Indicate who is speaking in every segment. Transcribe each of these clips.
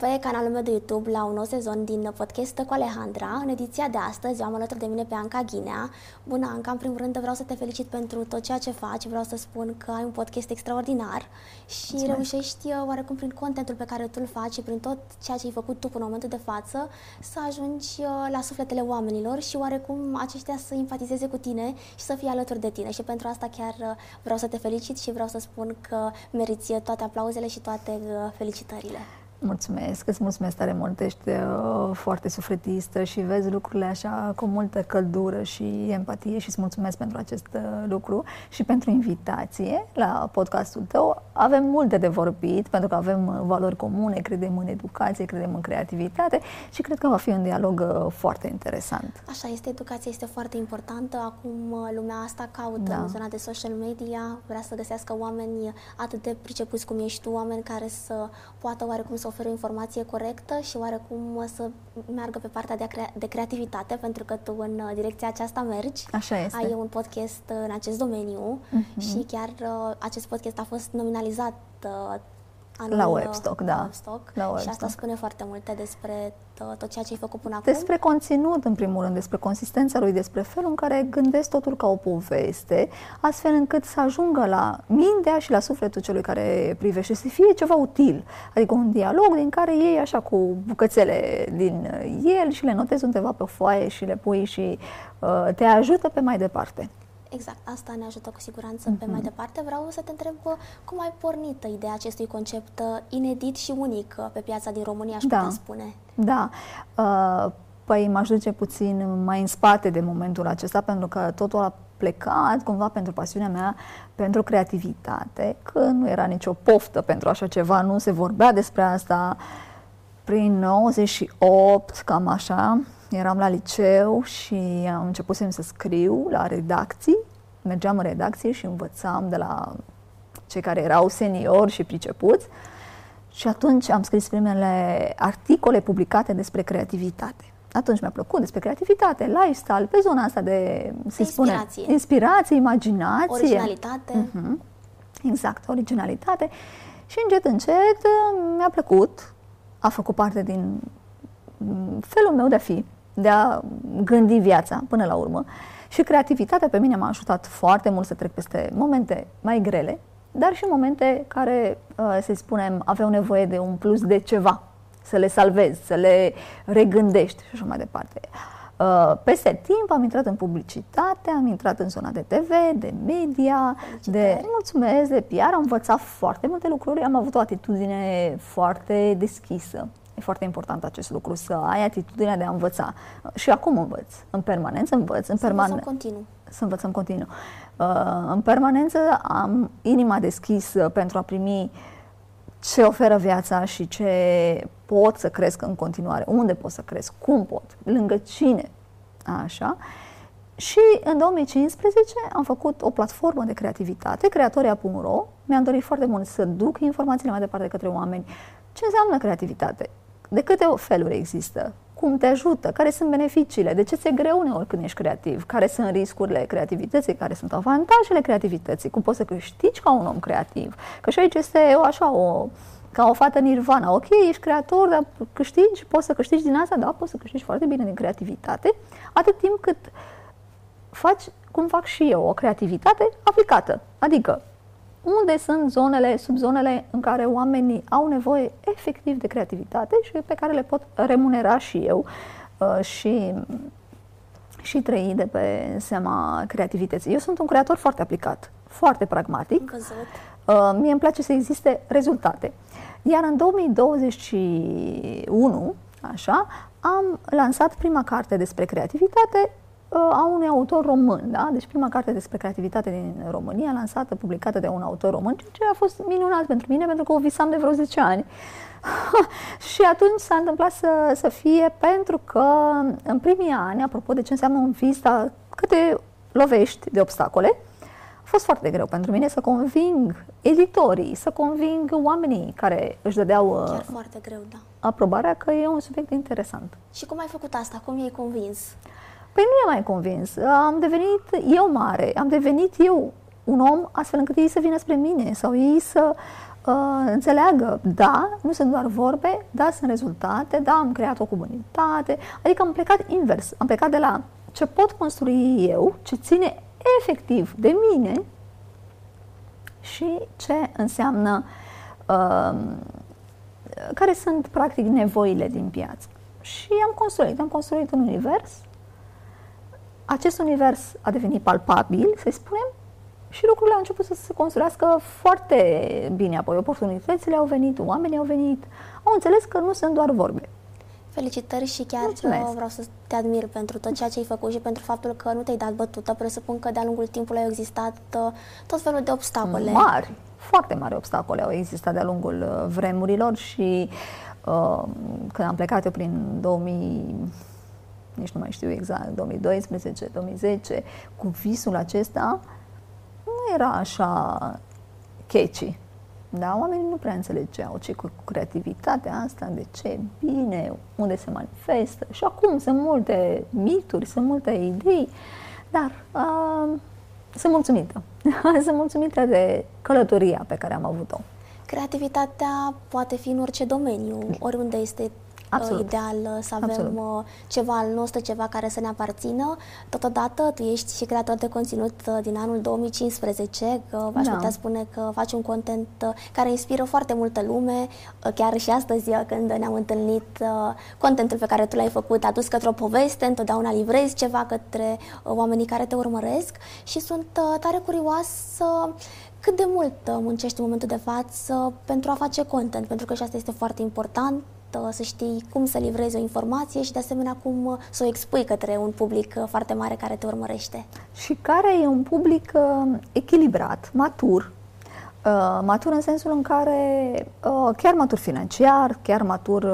Speaker 1: regăsit pe canalul meu de YouTube la un nou sezon din podcast cu Alejandra. În ediția de astăzi am alături de mine pe Anca Ghinea. Bună, Anca, în primul rând vreau să te felicit pentru tot ceea ce faci. Vreau să spun că ai un podcast extraordinar și Mulțumesc. reușești uh, oarecum prin contentul pe care tu îl faci și prin tot ceea ce ai făcut tu până în momentul de față să ajungi uh, la sufletele oamenilor și oarecum aceștia să empatizeze cu tine și să fie alături de tine. Și pentru asta chiar uh, vreau să te felicit și vreau să spun că meriți toate aplauzele și toate felicitările.
Speaker 2: Mulțumesc, îți mulțumesc tare mult, ești uh, foarte sufletistă și vezi lucrurile așa cu multă căldură și empatie și îți mulțumesc pentru acest uh, lucru și pentru invitație la podcastul tău. Avem multe de vorbit pentru că avem uh, valori comune, credem în educație, credem în creativitate și cred că va fi un dialog uh, foarte interesant.
Speaker 1: Așa este, educația este foarte importantă. Acum uh, lumea asta caută da. în zona de social media, vrea să găsească oameni atât de pricepuți cum ești tu, oameni care să poată oarecum să oferă informație corectă și oarecum să meargă pe partea de, crea- de creativitate, pentru că tu în uh, direcția aceasta mergi.
Speaker 2: Așa este.
Speaker 1: Ai un podcast în acest domeniu uh-huh. și chiar uh, acest podcast a fost nominalizat uh,
Speaker 2: anul la Webstock, da.
Speaker 1: Webstock, la Webstock. Și asta spune foarte multe despre tot ceea ce ai făcut până
Speaker 2: acum. Despre conținut, în primul rând, despre consistența lui, despre felul în care gândesc totul ca o poveste, astfel încât să ajungă la mintea și la sufletul celui care privește, să fie ceva util. Adică un dialog din care iei așa cu bucățele din el și le notezi undeva pe foaie și le pui și uh, te ajută pe mai departe.
Speaker 1: Exact, asta ne ajută cu siguranță mm-hmm. pe mai mhm. departe. Vreau să te întreb cum ai pornit ideea acestui concept uh, inedit și unic uh, pe piața din România, aș da. putea spune.
Speaker 2: Da. Uh, păi m-aș duce puțin mai în spate de momentul acesta, pentru că totul a plecat cumva pentru pasiunea mea pentru creativitate, că nu era nicio poftă pentru așa ceva, nu se vorbea despre asta. Prin 98, cam așa, eram la liceu și am început să scriu la redacții. Mergeam în redacție și învățam de la cei care erau seniori și pricepuți. Și atunci am scris primele articole publicate despre creativitate. Atunci mi-a plăcut despre creativitate, lifestyle, pe zona asta de,
Speaker 1: se spune,
Speaker 2: inspirație, imaginație.
Speaker 1: Originalitate. Uh-huh.
Speaker 2: Exact, originalitate. Și încet, încet mi-a plăcut, a făcut parte din felul meu de a fi de a gândi viața până la urmă. Și creativitatea pe mine m-a ajutat foarte mult să trec peste momente mai grele, dar și momente care, uh, să spunem, aveau nevoie de un plus de ceva, să le salvezi, să le regândești și așa mai departe. Uh, peste timp am intrat în publicitate, am intrat în zona de TV, de media, de mulțumesc, de PR, am învățat foarte multe lucruri, am avut o atitudine foarte deschisă. E foarte important acest lucru, să ai atitudinea de a învăța. Și acum învăț, în permanență învăț. În
Speaker 1: să perman- învățăm continuu.
Speaker 2: Să învățăm continuu. Uh, în permanență am inima deschisă pentru a primi ce oferă viața și ce pot să cresc în continuare, unde pot să cresc, cum pot, lângă cine. Așa. Și în 2015 am făcut o platformă de creativitate, creatoria.ro. Mi-am dorit foarte mult să duc informațiile mai departe către oameni. Ce înseamnă creativitate? De câte feluri există? Cum te ajută? Care sunt beneficiile? De ce ți-e greu uneori când ești creativ? Care sunt riscurile creativității? Care sunt avantajele creativității? Cum poți să câștigi ca un om creativ? Că și aici este o, așa o ca o fată nirvana. Ok, ești creator, dar câștigi, poți să câștigi din asta? Da, poți să câștigi foarte bine din creativitate, atât timp cât faci cum fac și eu, o creativitate aplicată. Adică unde sunt zonele, subzonele în care oamenii au nevoie efectiv de creativitate și pe care le pot remunera și eu uh, și, și trăi de pe seama creativității. Eu sunt un creator foarte aplicat, foarte pragmatic.
Speaker 1: Văzut.
Speaker 2: Uh, mie îmi place să existe rezultate. Iar în 2021, așa, am lansat prima carte despre creativitate Uh, a unui autor român, da? Deci prima carte despre creativitate din România, lansată, publicată de un autor român, ceea ce a fost minunat pentru mine, pentru că o visam de vreo 10 ani. și atunci s-a întâmplat să, să fie pentru că în primii ani, apropo de ce înseamnă un vis, dar câte lovești de obstacole, a fost foarte greu pentru mine să conving editorii, să conving oamenii care își dădeau
Speaker 1: Chiar foarte greu, da.
Speaker 2: aprobarea că e un subiect interesant.
Speaker 1: Și cum ai făcut asta? Cum i-ai convins?
Speaker 2: Păi nu e mai convins. Am devenit eu mare, am devenit eu un om astfel încât ei să vină spre mine sau ei să uh, înțeleagă, da, nu sunt doar vorbe, da, sunt rezultate, da, am creat o comunitate, adică am plecat invers, am plecat de la ce pot construi eu, ce ține efectiv de mine și ce înseamnă, uh, care sunt practic nevoile din piață. Și am construit, am construit un univers. Acest univers a devenit palpabil, să spunem, și lucrurile au început să se construiască foarte bine. Apoi oportunitățile au venit, oamenii au venit, au înțeles că nu sunt doar vorbe.
Speaker 1: Felicitări și chiar Mulțumesc. vreau să te admir pentru tot ceea ce ai făcut și pentru faptul că nu te-ai dat bătută. Presupun că de-a lungul timpului au existat uh, tot felul de obstacole.
Speaker 2: Mari, foarte mari obstacole au existat de-a lungul uh, vremurilor și uh, când am plecat eu prin 2000 nici nu mai știu exact, 2012, 2010, cu visul acesta, nu era așa catchy. Da, oamenii nu prea înțelegeau ce cu creativitatea asta, de ce, bine, unde se manifestă. Și acum sunt multe mituri, sunt multe idei, dar uh, sunt mulțumită. sunt mulțumită de călătoria pe care am avut-o.
Speaker 1: Creativitatea poate fi în orice domeniu, oriunde este Absolut. ideal uh, să avem Absolut. Uh, ceva al nostru, ceva care să ne aparțină. Totodată, tu ești și creator de conținut uh, din anul 2015, că aș da. putea spune că faci un content care inspiră foarte multă lume. Chiar și astăzi, când ne-am întâlnit, contentul pe care tu l-ai făcut a dus către o poveste, întotdeauna livrezi ceva către oamenii care te urmăresc și sunt tare curioasă cât de mult muncești în momentul de față pentru a face content, pentru că și asta este foarte important să știi cum să livrezi o informație și de asemenea cum uh, să o expui către un public uh, foarte mare care te urmărește.
Speaker 2: Și care e un public uh, echilibrat, matur, matur în sensul în care chiar matur financiar, chiar matur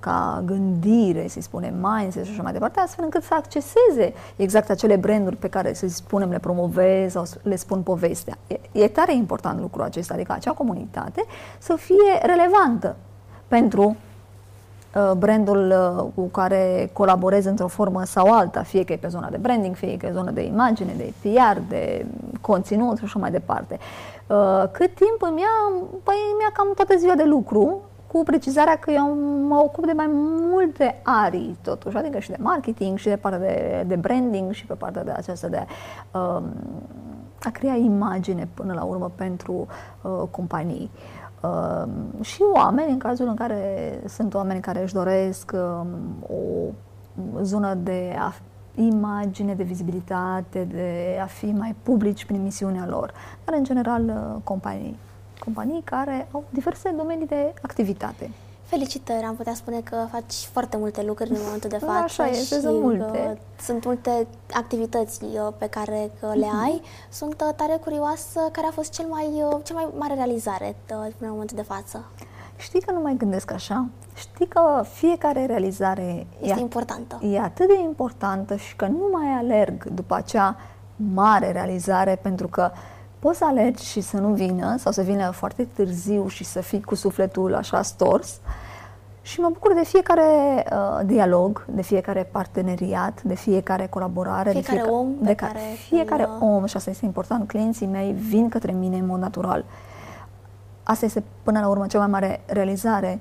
Speaker 2: ca gândire, să spunem, mindset și așa mai departe, astfel încât să acceseze exact acele branduri pe care, să spunem, le promovez sau le spun povestea. E, e tare important lucrul acesta, adică acea comunitate să fie relevantă pentru uh, brandul uh, cu care colaborez într-o formă sau alta, fie că e pe zona de branding, fie că e zona de imagine, de PR, de conținut și așa mai departe. Uh, cât timp îmi ia? Păi îmi ia cam toată ziua de lucru, cu precizarea că eu mă ocup de mai multe arii, totuși, adică și de marketing, și de partea de, de branding, și pe partea de aceasta de um, a crea imagine până la urmă pentru uh, companii. Uh, Uh, și oameni, în cazul în care sunt oameni care își doresc uh, o zonă de a, imagine, de vizibilitate, de a fi mai publici prin misiunea lor, dar în general uh, companii, companii care au diverse domenii de activitate.
Speaker 1: Felicitări, am putea spune că faci foarte multe lucruri în momentul de față.
Speaker 2: Așa este, sunt multe.
Speaker 1: Sunt multe activități uh, pe care le mhm. ai. Sunt uh, tare curioasă care a fost cel mai, uh, cel mai mare realizare până în momentul de față.
Speaker 2: Știi că nu mai gândesc așa? Știi că fiecare realizare
Speaker 1: este e, importantă.
Speaker 2: E atât de importantă și că nu mai alerg după acea mare realizare pentru că poți să alergi și să nu vină sau să vină foarte târziu și să fii cu sufletul așa stors și mă bucur de fiecare uh, dialog, de fiecare parteneriat, de fiecare colaborare,
Speaker 1: fiecare
Speaker 2: de fiecare
Speaker 1: om
Speaker 2: de care, fiecare îl... om, și asta este important, clienții mei vin către mine în mod natural. Asta este până la urmă cea mai mare realizare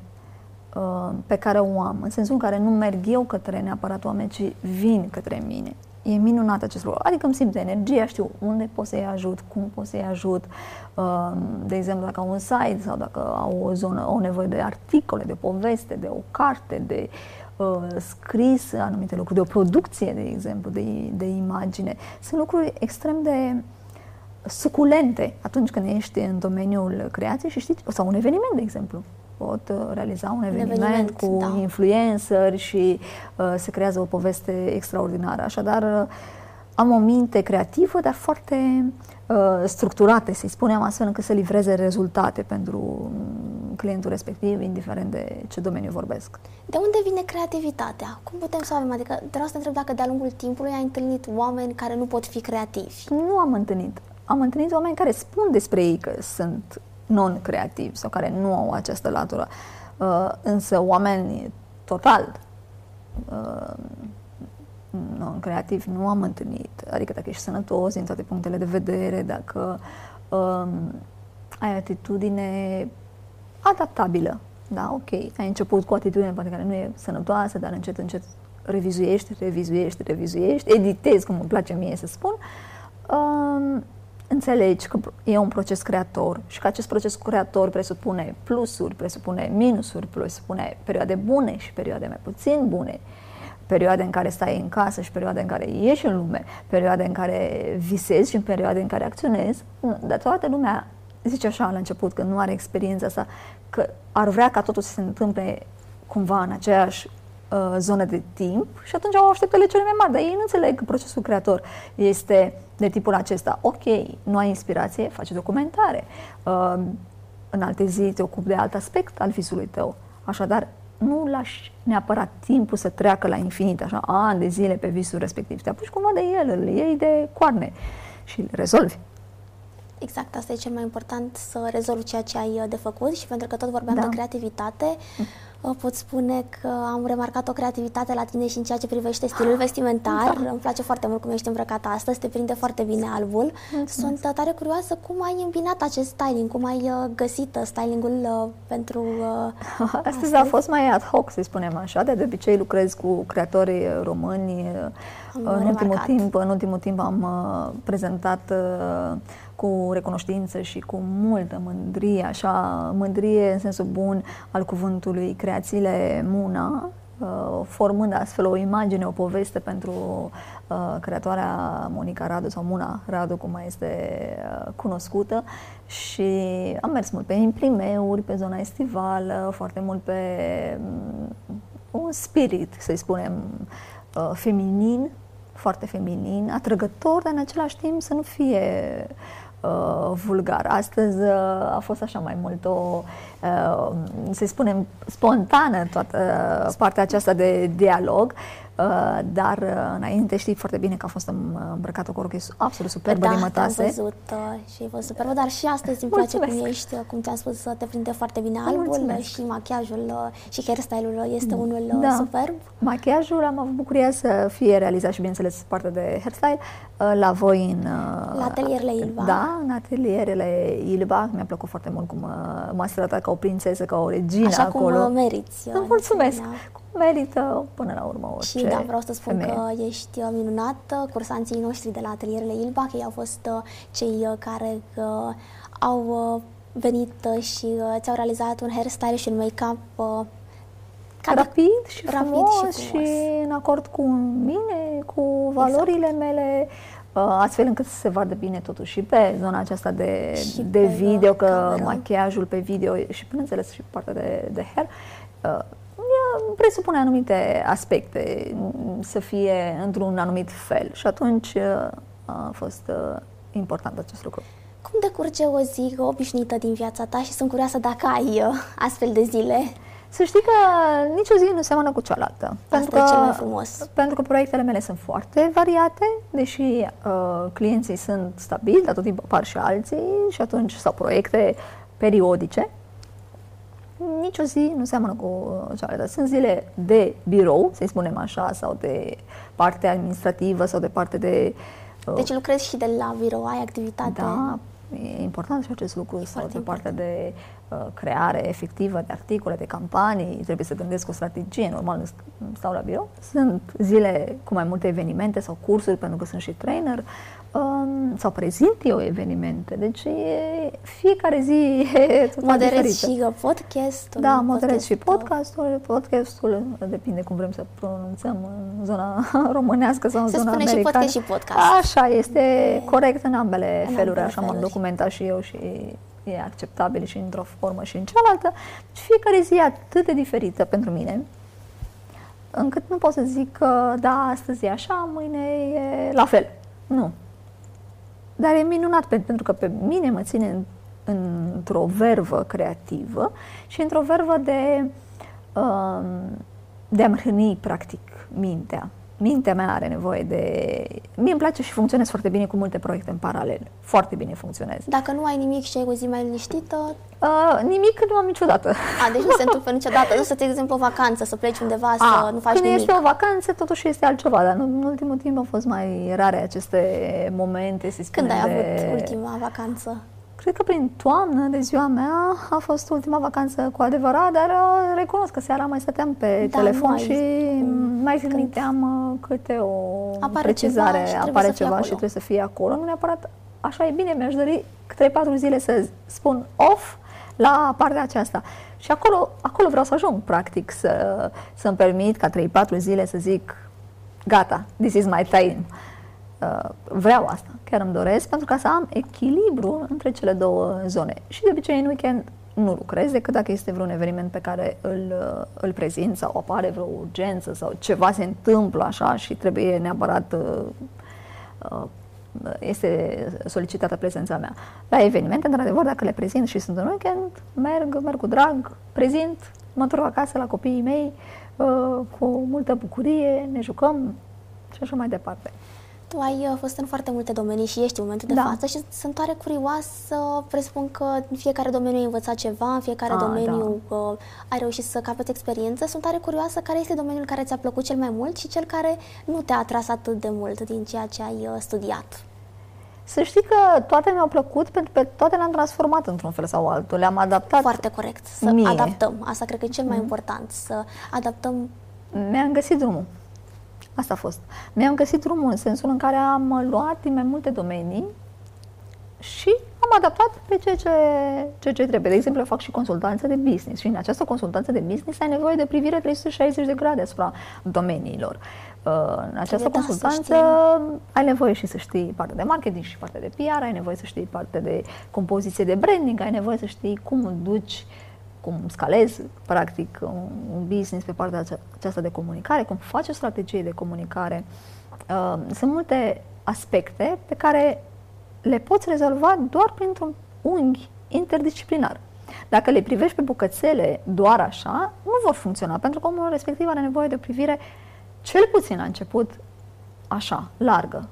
Speaker 2: uh, pe care o am, în sensul în care nu merg eu către neapărat oameni, ci vin către mine. E minunat acest lucru. Adică îmi simt energia, știu unde pot să-i ajut, cum pot să-i ajut. Um, de exemplu, dacă au un site sau dacă au o zonă, o nevoie de articole, de poveste, de o carte, de uh, scris anumite lucruri, de o producție, de exemplu, de, de imagine. Sunt lucruri extrem de suculente atunci când ești în domeniul creației și știi, sau un eveniment, de exemplu pot uh, realiza un eveniment, un eveniment cu da. influenceri și uh, se creează o poveste extraordinară. Așadar, uh, am o minte creativă, dar foarte uh, structurată, să-i spunem, astfel încât să livreze rezultate pentru mm, clientul respectiv, indiferent de ce domeniu vorbesc.
Speaker 1: De unde vine creativitatea? Cum putem să o avem? Adică vreau să te întreb dacă de-a lungul timpului ai întâlnit oameni care nu pot fi creativi.
Speaker 2: Nu am întâlnit. Am întâlnit oameni care spun despre ei că sunt non-creativi sau care nu au această latură. Uh, însă oameni total uh, non-creativi nu am întâlnit. Adică dacă ești sănătos din toate punctele de vedere, dacă uh, ai atitudine adaptabilă. Da, ok. Ai început cu o atitudine poate care nu e sănătoasă, dar încet, încet revizuiești, revizuiești, revizuiești, editezi, cum îmi place mie să spun. Um, înțelegi că e un proces creator și că acest proces creator presupune plusuri, presupune minusuri, presupune perioade bune și perioade mai puțin bune, perioade în care stai în casă și perioade în care ieși în lume, perioade în care visezi și perioade în care acționezi, dar toată lumea zice așa la început, că nu are experiența asta, că ar vrea ca totul să se întâmple cumva în aceeași uh, zonă de timp și atunci au așteptările cele mai mari, dar ei nu înțeleg că procesul creator este de tipul acesta. Ok, nu ai inspirație, faci documentare. Uh, în alte zi te ocupi de alt aspect al visului tău. Așadar, nu lași neapărat timpul să treacă la infinit, așa, ani de zile pe visul respectiv. Te apuci cumva de el, îl iei de coarne și îl rezolvi.
Speaker 1: Exact, asta e cel mai important, să rezolvi ceea ce ai uh, de făcut și pentru că tot vorbeam da. de creativitate, mm. Pot spune că am remarcat o creativitate la tine și în ceea ce privește stilul vestimentar. Da. Îmi place foarte mult cum ești îmbrăcată astăzi, te prinde foarte bine albul. Mulțumesc. Sunt uh, tare curioasă cum ai îmbinat acest styling, cum ai uh, găsit stylingul pentru
Speaker 2: astăzi. Astăzi a fost mai ad hoc, să spunem așa, de, de obicei lucrez cu creatorii români. Am în ultimul, timp, în ultimul timp am prezentat cu recunoștință și cu multă mândrie, așa, mândrie în sensul bun al cuvântului, creațiile Muna, uh, formând astfel o imagine, o poveste pentru uh, creatoarea Monica Radu sau Muna Radu, cum mai este uh, cunoscută. Și am mers mult pe imprimeuri, pe zona estivală, foarte mult pe um, un spirit, să-i spunem, uh, feminin, foarte feminin, atrăgător, dar în același timp să nu fie uh, vulgar. Astăzi uh, a fost așa mai mult o, uh, să spunem, spontană toată uh, partea aceasta de dialog. Uh, dar uh, înainte știi foarte bine că a fost îmbrăcată cu o rochie absolut superbă
Speaker 1: da,
Speaker 2: de mătase.
Speaker 1: Da, văzut uh, și e fost superbă, dar și astăzi îmi place cum ești, cum ți-am spus, să te prinde foarte bine albul Mulțumesc. și machiajul și hairstyle-ul este unul da. superb.
Speaker 2: Machiajul am avut bucuria să fie realizat și bineînțeles parte de hairstyle la voi în...
Speaker 1: La atelierele Ilba.
Speaker 2: Da, în atelierele Ilba. Mi-a plăcut foarte mult cum m-a strătat ca o prințesă, ca o regină
Speaker 1: Așa
Speaker 2: acolo.
Speaker 1: cum meriți.
Speaker 2: Mulțumesc! Merită până la urmă orice
Speaker 1: Și da, vreau să spun femeie. că ești uh, minunată. Cursanții noștri de la atelierele Ilbach, ei au fost uh, cei uh, care au venit și ți-au realizat un hairstyle și un make-up
Speaker 2: rapid și rapid frumos și, și în acord cu mine, cu valorile exact. mele, astfel încât să se vadă bine totuși și pe zona aceasta de, de video, că camera. machiajul pe video și, bineînțeles, și partea de, de hair, presupune anumite aspecte, să fie într-un anumit fel și atunci uh, a fost uh, important acest lucru.
Speaker 1: Cum decurge o zi obișnuită din viața ta și sunt curioasă dacă ai uh, astfel de zile?
Speaker 2: Să știi că nicio zi nu seamănă cu cealaltă. Asta
Speaker 1: pentru că, e cel mai frumos.
Speaker 2: Pentru că proiectele mele sunt foarte variate, deși uh, clienții sunt stabili, dar tot timpul apar și alții și atunci sau proiecte periodice nicio zi nu seamănă cu uh, cealaltă. Sunt zile de birou, să-i spunem așa, sau de parte administrativă sau de parte de...
Speaker 1: Uh, deci lucrezi și de la birou, ai activitate?
Speaker 2: Da, e important și acest lucru, e sau de partea de uh, creare efectivă de articole, de campanii, trebuie să gândesc o strategie, normal nu stau la birou. Sunt zile cu mai multe evenimente sau cursuri, pentru că sunt și trainer, um, sau prezint eu evenimente. Deci e, fiecare zi e
Speaker 1: Moderezi și uh, podcastul.
Speaker 2: Da, moderez și podcastul. Podcastul depinde cum vrem să pronunțăm în zona românească sau în
Speaker 1: Se
Speaker 2: zona
Speaker 1: spune
Speaker 2: americană.
Speaker 1: și podcast și podcast.
Speaker 2: Așa, este e... corect în ambele în feluri, așa m-am documentat și eu și e acceptabil și într-o formă și în cealaltă. Deci fiecare zi e atât de diferită pentru mine, încât nu pot să zic că da, astăzi e așa, mâine e la fel. Nu. Dar e minunat pentru că pe mine mă ține într-o vervă creativă și într-o vervă de, um, de a-mi hrăni, practic, mintea mintea mea are nevoie de... Mie îmi place și funcționez foarte bine cu multe proiecte în paralel. Foarte bine funcționez.
Speaker 1: Dacă nu ai nimic și ai o zi mai liniștită?
Speaker 2: Uh, nimic nu am niciodată.
Speaker 1: A, deci nu se întâmplă niciodată. Nu să te exemplu o vacanță, să pleci undeva, A, să nu faci
Speaker 2: când
Speaker 1: nimic.
Speaker 2: este o vacanță, totuși este altceva, dar în ultimul timp au fost mai rare aceste momente, să
Speaker 1: Când ai
Speaker 2: de...
Speaker 1: avut ultima vacanță?
Speaker 2: Cred că prin toamnă de ziua mea a fost ultima vacanță cu adevărat, dar uh, recunosc că seara mai stăteam pe
Speaker 1: Da,
Speaker 2: telefon
Speaker 1: mai-
Speaker 2: și mai trimiteam uh, câte o
Speaker 1: Apare
Speaker 2: precizare,
Speaker 1: ceva și trebuie
Speaker 2: apare
Speaker 1: să fie
Speaker 2: ceva
Speaker 1: acolo.
Speaker 2: și trebuie să fie acolo. Nu neapărat așa e bine, mi-aș dori 3-4 zile să spun off la partea aceasta. Și acolo, acolo vreau să ajung, practic, să, să-mi permit ca 3-4 zile să zic gata, this is my time. Uh, vreau asta, chiar îmi doresc, pentru ca să am echilibru între cele două zone. Și de obicei în weekend nu lucrez decât dacă este vreun eveniment pe care îl, uh, îl prezint sau apare vreo urgență sau ceva se întâmplă așa și trebuie neapărat uh, uh, este solicitată prezența mea. La evenimente, într-adevăr, dacă le prezint și sunt în weekend, merg, merg cu drag, prezint, mă întorc acasă la copiii mei uh, cu multă bucurie, ne jucăm și așa mai departe.
Speaker 1: Tu ai uh, fost în foarte multe domenii și ești în momentul de
Speaker 2: Da.
Speaker 1: față și sunt tare curioasă, presupun că în fiecare domeniu ai învățat ceva, în fiecare
Speaker 2: Ah,
Speaker 1: domeniu uh, ai reușit să capeți experiență. Sunt tare curioasă care este domeniul care ți-a plăcut cel mai mult și cel care nu te-a atras atât de mult din ceea ce ai uh, studiat.
Speaker 2: Să știi că toate mi-au plăcut pentru că toate le-am transformat într-un fel sau altul, le-am adaptat.
Speaker 1: Foarte corect, să
Speaker 2: Mie.
Speaker 1: adaptăm. Asta cred că e cel mai important, să adaptăm
Speaker 2: Mi-am găsit drumul. Asta a fost. Mi-am găsit drumul în sensul în care am luat din mai multe domenii și am adaptat pe ceea ce, ceea ce trebuie. De exemplu, eu fac și consultanță de business și în această consultanță de business ai nevoie de privire 360 de grade asupra domeniilor. Uh, În această
Speaker 1: da, să
Speaker 2: consultanță ai nevoie și să știi partea de marketing și partea de PR, ai nevoie să știi partea de compoziție de branding, ai nevoie să știi cum duci cum scalezi, practic, un, un business pe partea ace- aceasta de comunicare, cum faci o strategie de comunicare. Uh, sunt multe aspecte pe care le poți rezolva doar printr-un unghi interdisciplinar. Dacă le privești pe bucățele doar așa, nu vor funcționa, pentru că omul respectiv are nevoie de o privire cel puțin la început așa, largă.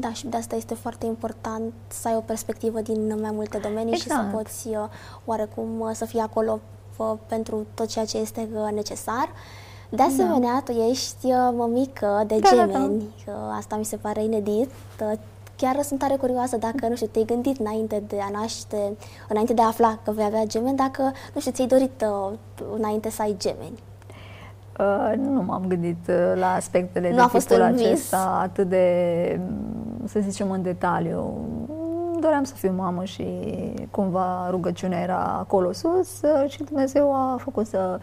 Speaker 1: Da, și de asta este foarte important să ai o perspectivă din mai multe domenii și să
Speaker 2: Exact.
Speaker 1: poți uh, oarecum uh, să fii acolo uh, pentru tot ceea ce este uh, necesar. De asemenea, tu ești uh, mămică de
Speaker 2: Da, da, da.
Speaker 1: gemeni, uh, asta mi se pare inedit. Uh, Chiar sunt tare curioasă dacă, nu știu, te-ai gândit înainte de a naște, înainte de a afla că vei avea gemeni, dacă, nu știu, ți-ai dorit uh, înainte să ai gemeni.
Speaker 2: Uh, nu m-am gândit uh, la aspectele
Speaker 1: Nu
Speaker 2: de
Speaker 1: a fost
Speaker 2: tipul
Speaker 1: un vis?
Speaker 2: acesta atât de, mm, să zicem, în detaliu. Mm, Doream să fiu mamă și cumva rugăciunea era acolo sus uh, și Dumnezeu a făcut să,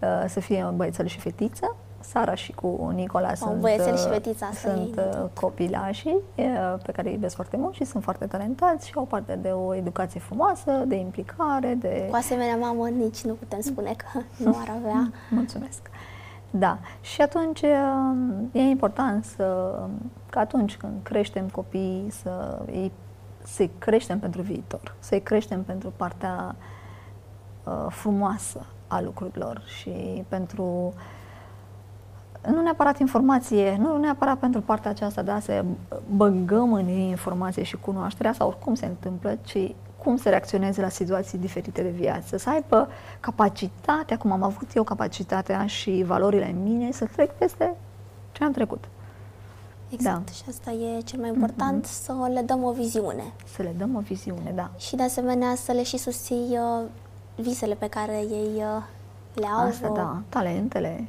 Speaker 2: uh, să fie băiețel și fetiță. Sara și cu Nicola sunt,
Speaker 1: băiețel și
Speaker 2: uh,
Speaker 1: fetița, asta
Speaker 2: sunt
Speaker 1: e
Speaker 2: uh, copilașii uh, pe care îi iubesc foarte mult și sunt foarte talentați și au parte de o educație frumoasă, de implicare, de...
Speaker 1: Cu asemenea mamă, nici nu putem spune că nu ar avea.
Speaker 2: Mulțumesc. Da. Și atunci um, e important să, că atunci când creștem copii, să îi să creștem pentru viitor, să-i creștem pentru partea uh, frumoasă a lucrurilor și pentru nu neapărat informație, nu neapărat pentru partea aceasta de a se băgăm în ei informație și cunoașterea sau oricum se întâmplă, ci cum să reacționeze la situații diferite de viață, să aibă capacitatea, cum am avut eu capacitatea și valorile în mine, să trec peste ce am trecut.
Speaker 1: Exact,
Speaker 2: Da.
Speaker 1: și asta e cel mai important, să le dăm o viziune.
Speaker 2: Să le dăm o viziune, da.
Speaker 1: Și de asemenea să le și susții uh, visele pe care ei uh, le au.
Speaker 2: Asta,
Speaker 1: uh,
Speaker 2: da, talentele.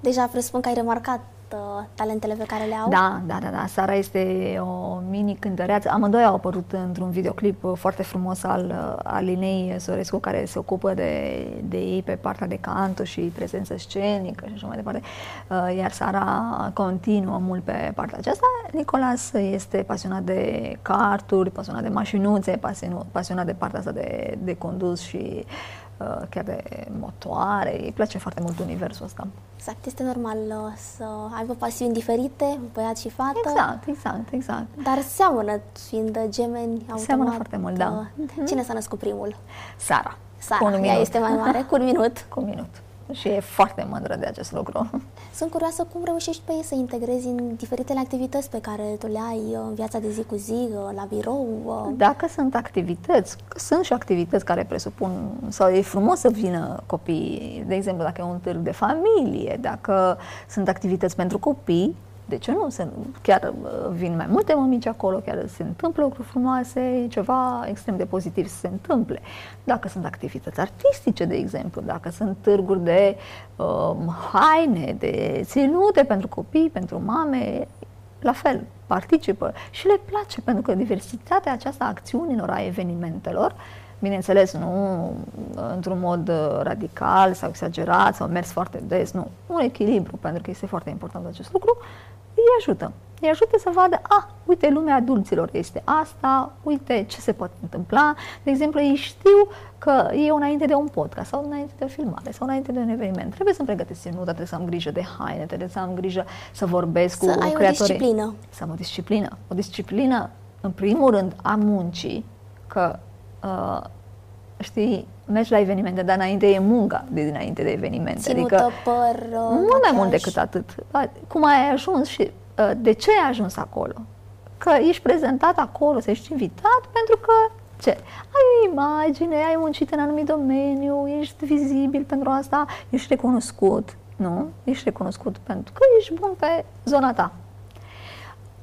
Speaker 1: Deja presupun că ai remarcat uh, talentele pe care le au.
Speaker 2: Da, da, da, da. Sara este o mini cântăreață. Amândoi au apărut într-un videoclip uh, foarte frumos al, uh, al Linei Sorescu, care se ocupă de, de ei pe partea de canto și prezență scenică și așa mai departe. Uh, Iar Sara continuă mult pe partea aceasta. Nicolas este pasionat de carturi, pasionat de mașinuțe, pasionu- pasionat de partea asta de, de condus și uh, chiar de motoare. Îi place foarte mult universul ăsta.
Speaker 1: Exact, este normal uh, să aibă pasiuni diferite, băiat și fată.
Speaker 2: Exact, exact, exact.
Speaker 1: Dar seamănă, fiind gemeni, automat.
Speaker 2: Seamănă foarte mult, da.
Speaker 1: uh, Cine s-a născut primul?
Speaker 2: Sara.
Speaker 1: Sara,
Speaker 2: Cu un
Speaker 1: ea
Speaker 2: minut.
Speaker 1: este mai mare, cu un minut.
Speaker 2: Cu un minut. Și e foarte mândră de acest lucru.
Speaker 1: Sunt curioasă cum reușești pe ei să integrezi în diferitele activități pe care tu le ai uh, în viața de zi cu zi, uh, la birou. uh,
Speaker 2: Dacă sunt activități, sunt și activități care presupun, sau e frumos să vină copiii, de exemplu, dacă e un târg de familie, dacă sunt activități pentru copii, De ce nu? Se, chiar uh, vin mai multe mămici acolo, chiar se întâmplă lucruri frumoase, e ceva extrem de pozitiv să se întâmple. Dacă sunt activități artistice, de exemplu, dacă sunt târguri de uh, haine, de ținute pentru copii, pentru mame, la fel, participă și le place, pentru că diversitatea aceasta a acțiunilor, a evenimentelor, bineînțeles, nu într-un mod uh, radical sau exagerat sau mers foarte des, nu, un echilibru, pentru că este foarte important acest lucru, îi ajută. Îi ajută să vadă, a, ah, uite, lumea adulților este asta, uite ce se poate întâmpla. De exemplu, ei știu că e înainte de un podcast sau înainte de o filmare sau înainte de un eveniment. Trebuie să-mi pregătesc ținută, trebuie să am grijă de haine, trebuie să am grijă să vorbesc
Speaker 1: să
Speaker 2: cu
Speaker 1: ai
Speaker 2: creatorii.
Speaker 1: o disciplină.
Speaker 2: Să am o disciplină. O disciplină, în primul rând, a muncii, că uh, știi, mergi la evenimente, dar înainte e munca de dinainte de evenimente.
Speaker 1: Ținută,
Speaker 2: adică,
Speaker 1: păr, uh,
Speaker 2: mult mai mult
Speaker 1: machiaj.
Speaker 2: decât atât. Cum ai ajuns și uh, de ce ai ajuns acolo? Că ești prezentat acolo, să ești invitat pentru că ce? Ai o imagine, ai muncit în anumit domeniu, ești vizibil pentru asta, ești recunoscut, nu? Ești recunoscut pentru că ești bun pe zona ta.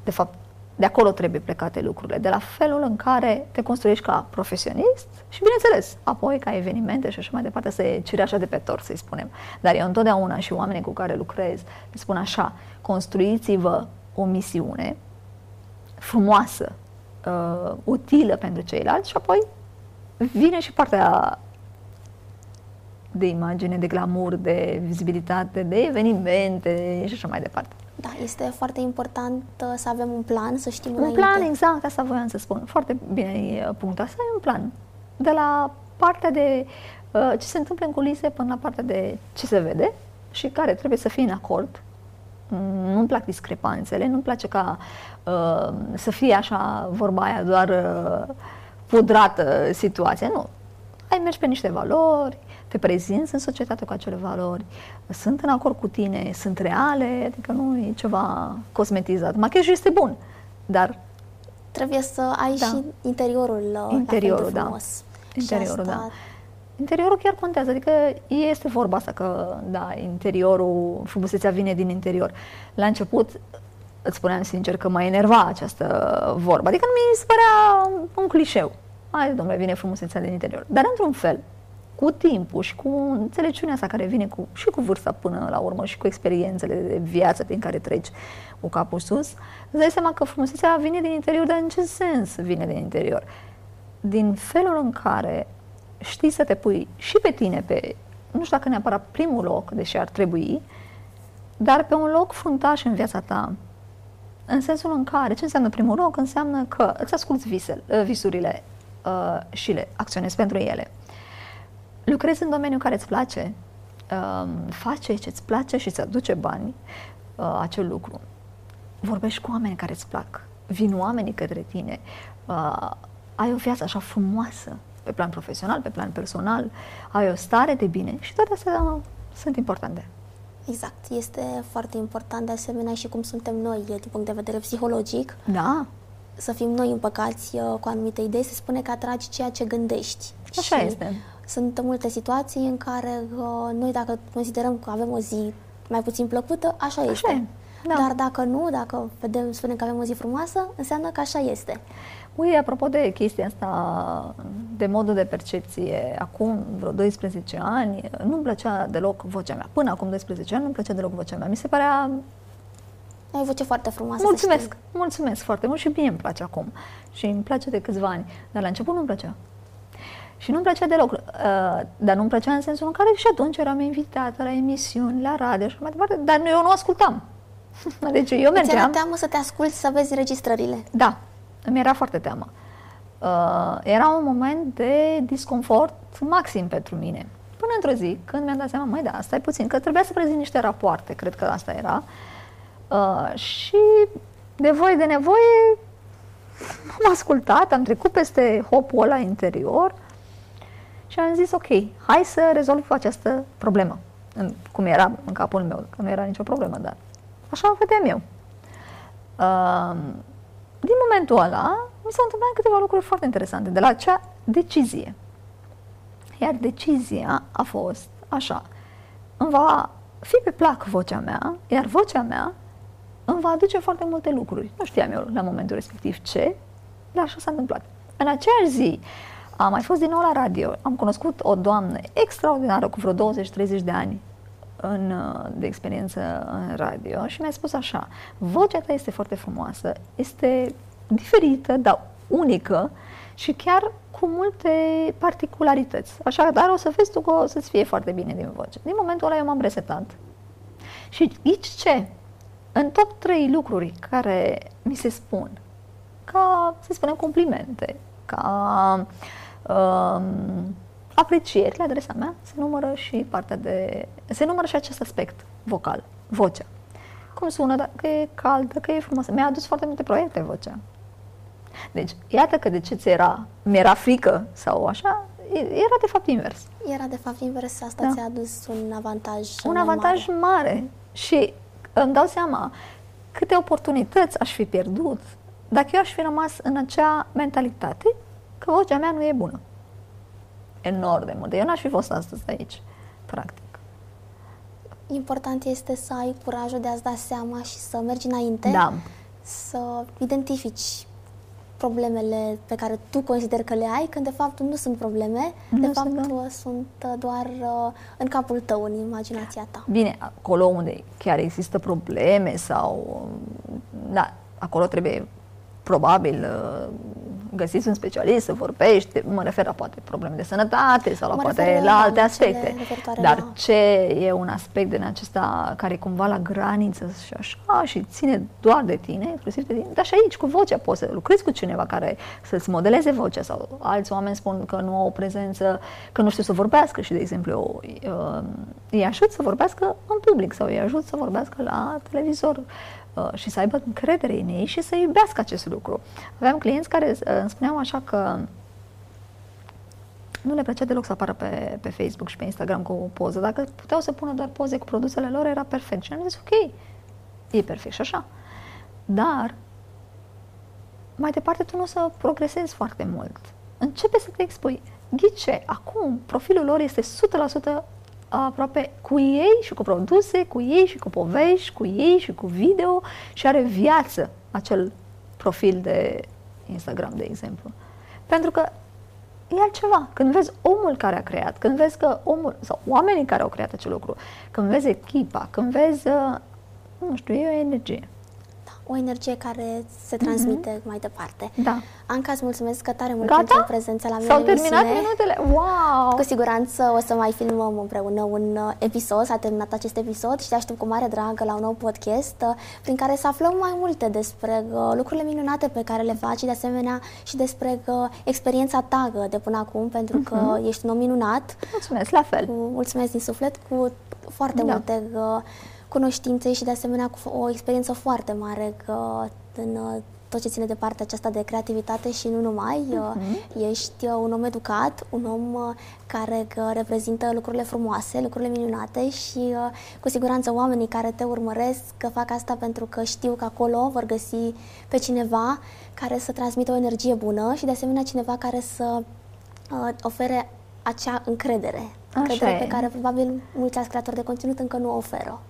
Speaker 2: De fapt, de acolo trebuie plecate lucrurile, de la felul în care te construiești ca profesionist și, bineînțeles, apoi ca evenimente și așa mai departe, să e cireașa de pe tor, să-i spunem. Dar eu întotdeauna și oamenii cu care lucrez le spun așa, construiți-vă o misiune frumoasă, uh, utilă pentru ceilalți și apoi vine și partea de imagine, de glamour, de vizibilitate, de evenimente și așa mai departe.
Speaker 1: Da, este foarte important uh, să avem un plan, să știm
Speaker 2: Un
Speaker 1: înainte.
Speaker 2: plan, exact, asta voiam să spun. Foarte bine ai uh, punctat. Să ai un plan. De la partea de uh, ce se întâmplă în culise până la partea de ce se vede și care trebuie să fie în acord. Mm, Nu-mi plac discrepanțele, nu-mi place ca uh, să fie așa vorba aia doar uh, pudrată situația. Nu. Ai mergi pe niște valori, te prezinți în societate cu acele valori, sunt în acord cu tine, sunt reale, adică nu e ceva cosmetizat. Machiajul este bun, dar
Speaker 1: Trebuie să ai
Speaker 2: Da.
Speaker 1: și interiorul, uh,
Speaker 2: Interiorul,
Speaker 1: la fel de
Speaker 2: da.
Speaker 1: frumos.
Speaker 2: Interiorul,
Speaker 1: și asta,
Speaker 2: da. Interiorul chiar contează, adică este vorba asta că, da, interiorul, frumusețea vine din interior. La început, îți spuneam sincer că mă enerva această vorbă, adică nu mi se părea un clișeu. Hai, domnule, vine frumusețea din interior. Dar, într-un fel, cu timpul și cu înțelepciunea asta care vine cu, și cu vârsta până la urmă și cu experiențele de viață prin care treci cu capul sus, îți dai seama că frumusețea vine din interior, dar în ce sens vine din interior? Din felul în care știi să te pui și pe tine pe, nu știu dacă neapărat primul loc, deși ar trebui, dar pe un loc fruntaș în viața ta. În sensul în care, ce înseamnă primul loc? Înseamnă că îți asculți visel, visurile uh, și le acționezi pentru ele. Lucrezi în domeniul care îți place, uh, faci ce îți place și îți aduce bani, uh, acel lucru. Vorbești cu oameni care îți plac, vin oamenii către tine, uh, ai o viață așa frumoasă, pe plan profesional, pe plan personal, ai o stare de bine și toate astea sunt importante.
Speaker 1: Exact. Este foarte important de asemenea și cum suntem noi din punct de vedere psihologic.
Speaker 2: Da,
Speaker 1: Să fim noi împăcați uh, cu anumite idei, se spune că atragi ceea ce gândești.
Speaker 2: Așa
Speaker 1: Și
Speaker 2: este.
Speaker 1: Sunt multe situații în care uh, noi dacă considerăm că avem o zi mai puțin plăcută, așa,
Speaker 2: Așa
Speaker 1: este.
Speaker 2: e, da.
Speaker 1: Dar dacă nu, dacă vedem, spunem că avem o zi frumoasă, înseamnă că așa este.
Speaker 2: Ui, apropo de chestia asta, de modul de percepție, acum vreo 12 ani, nu-mi plăcea deloc vocea mea. Până acum 12 ani nu-mi plăcea deloc vocea mea. Mi se părea
Speaker 1: Ai o voce foarte frumoasă, să
Speaker 2: Mulțumesc,
Speaker 1: știi.
Speaker 2: mulțumesc foarte mult și mie îmi place acum. Și îmi place de câțiva ani. Dar la început nu-mi plăcea. Și nu-mi plăcea deloc. Uh, dar nu-mi plăcea în sensul în care și atunci eram invitată la emisiuni, la radio și mai departe, dar eu nu ascultam. Deci eu
Speaker 1: Ți-era
Speaker 2: mergeam...
Speaker 1: teamă să te asculți, să vezi registrările.
Speaker 2: Da, îmi era foarte teamă. Uh, era un moment de disconfort maxim pentru mine. Până într-o zi, când mi-am dat seama, mai da, stai puțin, că trebuia să prezint niște rapoarte, cred că asta era. Uh, și de voie de nevoie am ascultat, am trecut peste hopul ăla interior și am zis, ok, hai să rezolv această problemă. În, cum era în capul meu, că nu era nicio problemă, dar așa vedeam eu. Uh, din momentul ăla, mi s-au întâmplat câteva lucruri foarte interesante de la acea decizie. Iar decizia a fost așa. Îmi va fi pe plac vocea mea, iar vocea mea îmi va aduce foarte multe lucruri. Nu știam eu la momentul respectiv ce, dar așa s-a întâmplat. În aceeași zi am mai fost din nou la radio, am cunoscut o doamnă extraordinară cu vreo 20-30 de ani în, de experiență în radio și mi-a spus așa, vocea ta este foarte frumoasă, este diferită, dar unică și chiar cu multe particularități. Așa, dar o să vezi tu că o să-ți fie foarte bine din voce. Din momentul ăla eu m-am resetat. Și ghici ce? În top 3 lucruri care mi se spun, ca, să spunem, complimente, ca um, aprecieri la adresa mea, se numără și partea de... se numără și acest aspect vocal, vocea. Cum sună, că e caldă, că e frumoasă. Mi-a adus foarte multe proiecte vocea. Deci, iată că de ce ți era, mi-era frică sau așa, era de fapt invers.
Speaker 1: Era de fapt invers, asta da. ți-a adus un avantaj
Speaker 2: Un avantaj mare. mare. Și îmi dau seama câte oportunități aș fi pierdut dacă eu aș fi rămas în acea mentalitate că vocea mea nu e bună. Enorm de mult. Eu n-aș fi fost astăzi aici, practic.
Speaker 1: Important este să ai curajul de a-ți da seama și să mergi înainte.
Speaker 2: Da.
Speaker 1: Să identifici problemele pe care tu consideri că le ai, când de fapt nu sunt probleme, nu de fapt da. sunt uh, doar uh, în capul tău, în imaginația ta.
Speaker 2: Bine, acolo unde chiar există probleme sau... Da, acolo trebuie probabil uh, găsiți un specialist să vorbești, mă refer la poate probleme de sănătate sau la mă poate la alte aspecte. Dar la... ce e un aspect din acesta care e cumva la graniță și așa și ține doar de tine, inclusiv de tine, dar și aici cu vocea poți să lucrezi cu cineva care să-ți modeleze vocea sau alți oameni spun că nu au o prezență, că nu știu să vorbească și, de exemplu, uh, îi ajut să vorbească în public sau îi ajut să vorbească la televizor Uh, și să aibă încredere în ei și să iubească acest lucru. Aveam clienți care uh, îmi spuneau așa că nu le plăcea deloc să apară pe, pe Facebook și pe Instagram cu o poză. Dacă puteau să pună doar poze cu produsele lor, era perfect. Și am zis, ok, e perfect și așa. Dar, mai departe, tu nu o să progresezi foarte mult. Începe să te expui. Ghice, acum profilul lor este 100% aproape cu ei și cu produse, cu ei și cu povești, cu ei și cu video și are viață acel profil de Instagram, de exemplu. Pentru că e altceva. Când vezi omul care a creat, când vezi că omul, sau oamenii care au creat acel lucru, când vezi echipa, când vezi, uh, nu știu, e o energie
Speaker 1: o energie care se transmite mm-hmm. mai departe.
Speaker 2: Da.
Speaker 1: Anca, îți mulțumesc că tare mult
Speaker 2: Gata?
Speaker 1: pentru prezența la mine
Speaker 2: S-au terminat minutele? Wow!
Speaker 1: Cu siguranță o să mai filmăm împreună un uh, episod, s-a terminat acest episod și te aștept cu mare dragă la un nou podcast uh, prin care să aflăm mai multe despre uh, lucrurile minunate pe care le faci și de asemenea și despre experiența ta de până acum, pentru că mm-hmm. ești un om minunat.
Speaker 2: Mulțumesc, la fel!
Speaker 1: Cu, mulțumesc din suflet, cu foarte da. multe cunoștințe și de asemenea cu o experiență foarte mare că în uh, tot ce ține de partea aceasta de creativitate și nu numai. Uh-huh. Ești uh, un om educat, un om uh, care reprezintă lucrurile frumoase, lucrurile minunate și cu siguranță oamenii care te urmăresc că fac asta pentru că știu că acolo vor găsi pe cineva care să transmită o energie bună și de asemenea cineva care să ofere acea încredere. Așa încredere e. pe care probabil mulți alți creatori de conținut încă nu o oferă.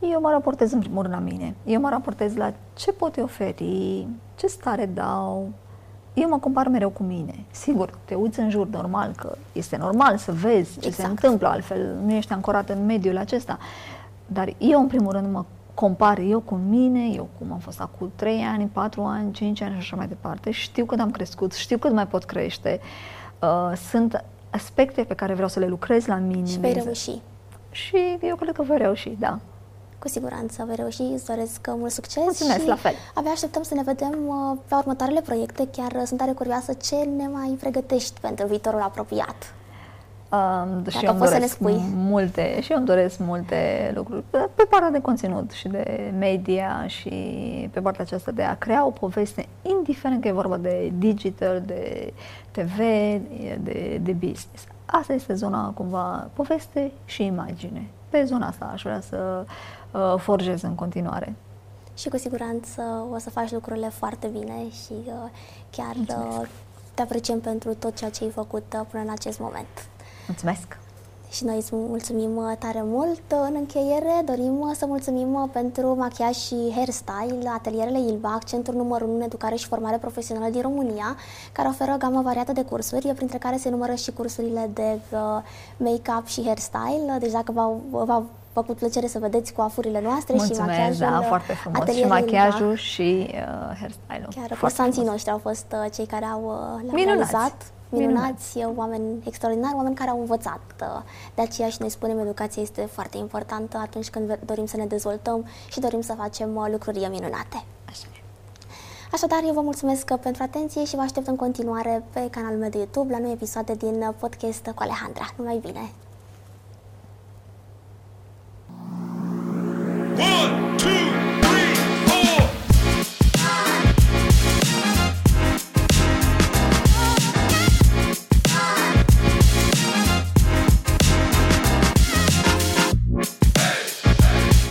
Speaker 2: Eu mă raportez în primul rând la mine. Eu mă raportez la ce pot oferi, ce stare dau. Eu mă compar mereu cu mine. Sigur, te uiți în jur, normal, că este normal să vezi ce exact. se întâmplă, altfel nu ești ancorat în mediul acesta. Dar eu, în primul rând, mă compar eu cu mine, eu cum am fost acum 3 ani, 4 ani, 5 ani și așa mai departe. Știu cât am crescut, știu cât mai pot crește. Uh, sunt aspecte pe care vreau să le lucrez la mine.
Speaker 1: Și vei reuși.
Speaker 2: Și eu cred că voi reuși, da
Speaker 1: cu siguranță vei reuși, îți doresc uh, mult succes
Speaker 2: Mulțumesc,
Speaker 1: și
Speaker 2: la fel.
Speaker 1: abia așteptăm să ne vedem uh, pe următoarele proiecte, chiar uh, sunt tare curioasă ce ne mai pregătești pentru viitorul apropiat.
Speaker 2: Um, și eu îmi doresc să ne spui. multe și eu îmi doresc multe lucruri pe partea de conținut și de media și pe partea aceasta de a crea o poveste, indiferent că e vorba de digital, de TV, de, de business. Asta este zona cumva poveste și imagine. Pe zona asta aș vrea să uh, forjez în continuare.
Speaker 1: Și cu siguranță o să faci lucrurile foarte bine și uh, chiar uh, te apreciem pentru tot ceea ce ai făcut uh, până în acest moment.
Speaker 2: Mulțumesc!
Speaker 1: Și noi îți mulțumim tare mult. În încheiere dorim să mulțumim pentru machiaj și hairstyle, atelierele Ilba, accentul numărul 1 în educare și formare profesională din România, care oferă o gamă variată de cursuri, printre care se numără și cursurile de make-up și hairstyle. Deci dacă v-au făcut plăcere să vedeți coafurile noastre
Speaker 2: Mulțumesc,
Speaker 1: și machiajul.
Speaker 2: da, foarte frumos. Și machiajul și uh, hairstyle-ul.
Speaker 1: Chiar cursanții noștri au fost uh, cei care au uh, realizat minunați, Minunat. oameni extraordinari, oameni care au învățat. De aceea și noi spunem educația este foarte importantă atunci când dorim să ne dezvoltăm și dorim să facem uh, lucruri minunate. Așa. Așadar, eu vă mulțumesc uh, pentru atenție și vă aștept în continuare pe canalul meu de YouTube la noi episoade din uh, podcast cu Alejandra. Numai bine! One, two,